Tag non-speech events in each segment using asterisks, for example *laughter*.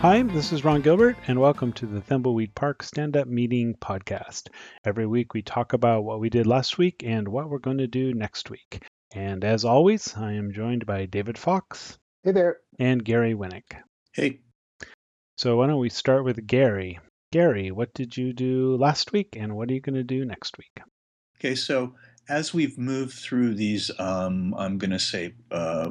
Hi, this is Ron Gilbert, and welcome to the Thimbleweed Park Stand Up Meeting podcast. Every week we talk about what we did last week and what we're going to do next week. And as always, I am joined by David Fox. Hey there. And Gary Winnick. Hey. So why don't we start with Gary? Gary, what did you do last week, and what are you going to do next week? Okay, so as we've moved through these, um, I'm going to say uh,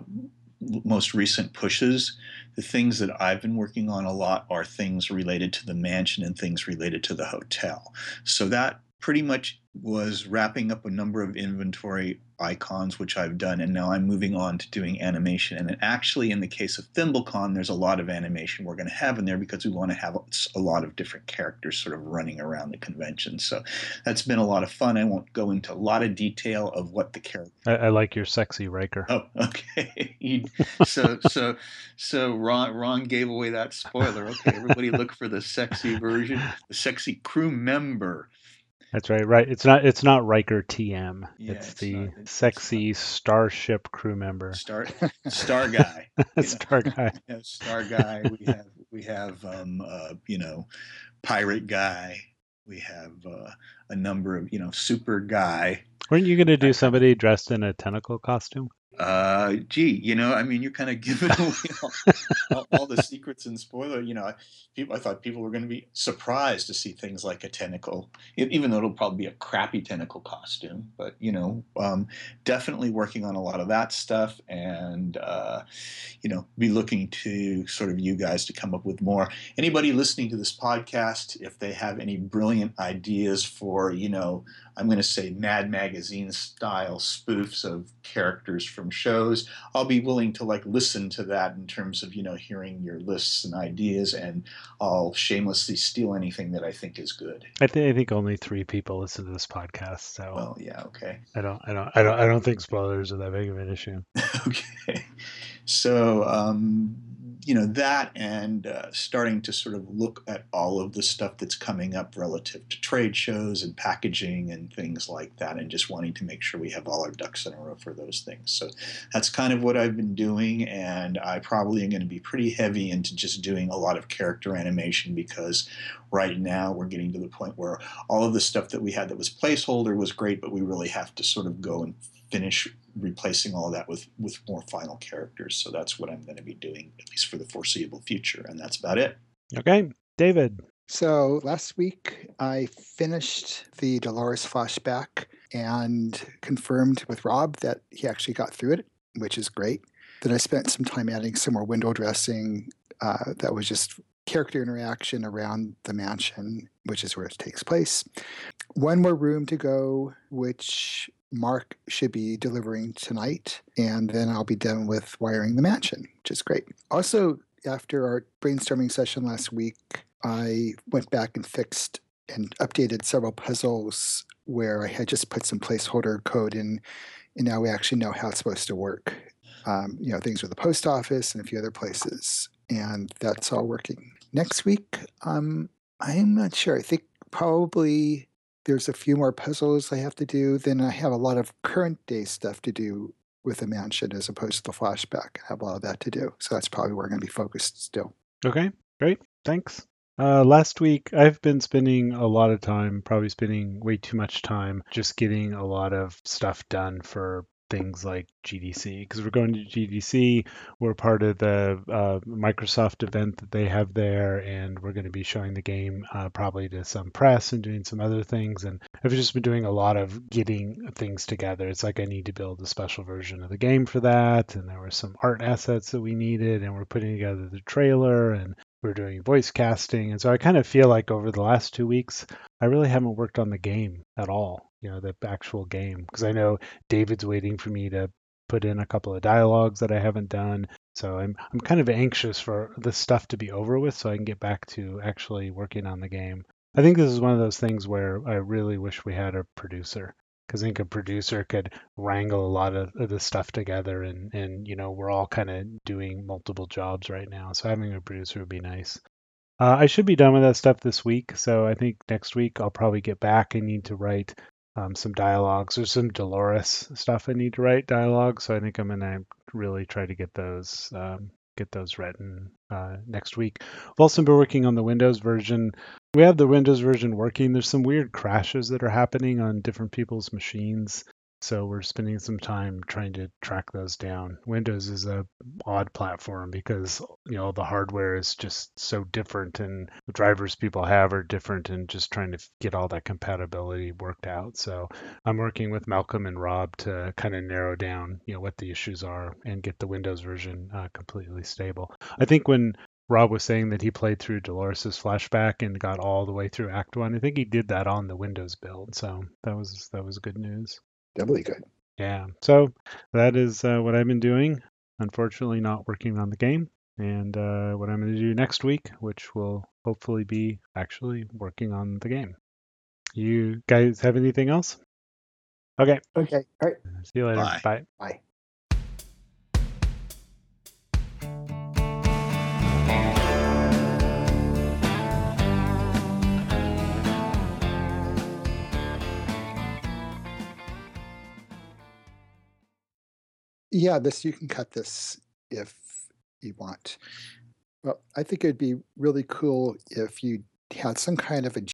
most recent pushes, the things that I've been working on a lot are things related to the mansion and things related to the hotel. So that pretty much was wrapping up a number of inventory icons, which I've done, and now I'm moving on to doing animation. And actually, in the case of ThimbleCon, there's a lot of animation we're going to have in there because we want to have a lot of different characters sort of running around the convention. So that's been a lot of fun. I won't go into a lot of detail of what the character. I, I like your sexy Riker. Oh, *laughs* okay. so so so Ron Ron gave away that spoiler. Okay, everybody look for the sexy version, the sexy crew member. That's right. Right. It's not. It's not Riker TM. Yeah, it's, it's the not- it's sexy starship crew member. Star *laughs* Star Guy. *laughs* Star guy. *laughs* We have Star Guy. We have we have um, uh, you know Pirate Guy. We have uh, a number of you know Super Guy. Weren't you going to do somebody dressed in a tentacle costume? Uh, gee, you know, I mean, you're kind of *laughs* giving away all, all, all the secrets and spoiler. You know, I, people, I thought people were going to be surprised to see things like a tentacle, even though it'll probably be a crappy tentacle costume. But you know, um, definitely working on a lot of that stuff, and uh, you know, be looking to sort of you guys to come up with more. Anybody listening to this podcast, if they have any brilliant ideas for, you know, I'm going to say Mad Magazine style spoofs of characters from shows. I'll be willing to like listen to that in terms of you know hearing your lists and ideas, and I'll shamelessly steal anything that I think is good. I think. I think only three people listen to this podcast, so Well, yeah, okay, I don't. I don't. I don't. I don't think spoilers are that big of an issue. *laughs* okay. So um, you know that, and uh, starting to sort of look at all of the stuff that's coming up relative to trade shows and packaging and things like that, and just wanting to make sure we have all our ducks in a row for those things. So that's kind of what I've been doing, and I probably am going to be pretty heavy into just doing a lot of character animation because right now we're getting to the point where all of the stuff that we had that was placeholder was great, but we really have to sort of go and finish replacing all of that with with more final characters. So that's what I'm going to be doing at least for the foreseeable future, and that's about it. Okay, David. So last week I finished the Dolores flashback and confirmed with Rob that he actually got through it, which is great. Then I spent some time adding some more window dressing uh, that was just character interaction around the mansion, which is where it takes place. One more room to go, which Mark should be delivering tonight, and then I'll be done with wiring the mansion, which is great. Also, after our brainstorming session last week, I went back and fixed and updated several puzzles where I had just put some placeholder code in, and now we actually know how it's supposed to work. Um, you know, things with the post office and a few other places, and that's all working. Next week, um, I'm not sure. I think probably there's a few more puzzles I have to do. Then I have a lot of current day stuff to do with the mansion as opposed to the flashback. I have a lot of that to do. So that's probably where I'm going to be focused still. Okay, great. Thanks. Uh, last week, I've been spending a lot of time, probably spending way too much time, just getting a lot of stuff done for things like GDC because we're going to GDC. We're part of the uh, Microsoft event that they have there, and we're going to be showing the game uh, probably to some press and doing some other things. And I've just been doing a lot of getting things together. It's like I need to build a special version of the game for that, and there were some art assets that we needed, and we're putting together the trailer and we're doing voice casting. And so I kind of feel like over the last two weeks, I really haven't worked on the game at all, you know, the actual game. Because I know David's waiting for me to put in a couple of dialogues that I haven't done. So I'm I'm kind of anxious for the stuff to be over with so I can get back to actually working on the game. I think this is one of those things where I really wish we had a producer because I think a producer could wrangle a lot of, of the stuff together and and you know we're all kind of doing multiple jobs right now so having a producer would be nice uh, i should be done with that stuff this week so i think next week i'll probably get back i need to write um, some dialogues there's some dolores stuff i need to write dialogue so i think i'm to really try to get those um, get those written uh, next week. We've also been working on the Windows version. We have the Windows version working. There's some weird crashes that are happening on different people's machines. So we're spending some time trying to track those down. Windows is a odd platform because you know the hardware is just so different and the drivers people have are different and just trying to get all that compatibility worked out. So I'm working with Malcolm and Rob to kind of narrow down, you know, what the issues are and get the Windows version uh, completely stable. I think when Rob was saying that he played through Dolores's flashback and got all the way through Act One. I think he did that on the Windows build, so that was that was good news. Doubly good. Yeah. So that is uh, what I've been doing. Unfortunately, not working on the game. And uh, what I'm going to do next week, which will hopefully be actually working on the game. You guys have anything else? Okay. Okay. All right. See you later. Bye. Bye. Bye. Yeah, this you can cut this if you want. Well, I think it'd be really cool if you had some kind of a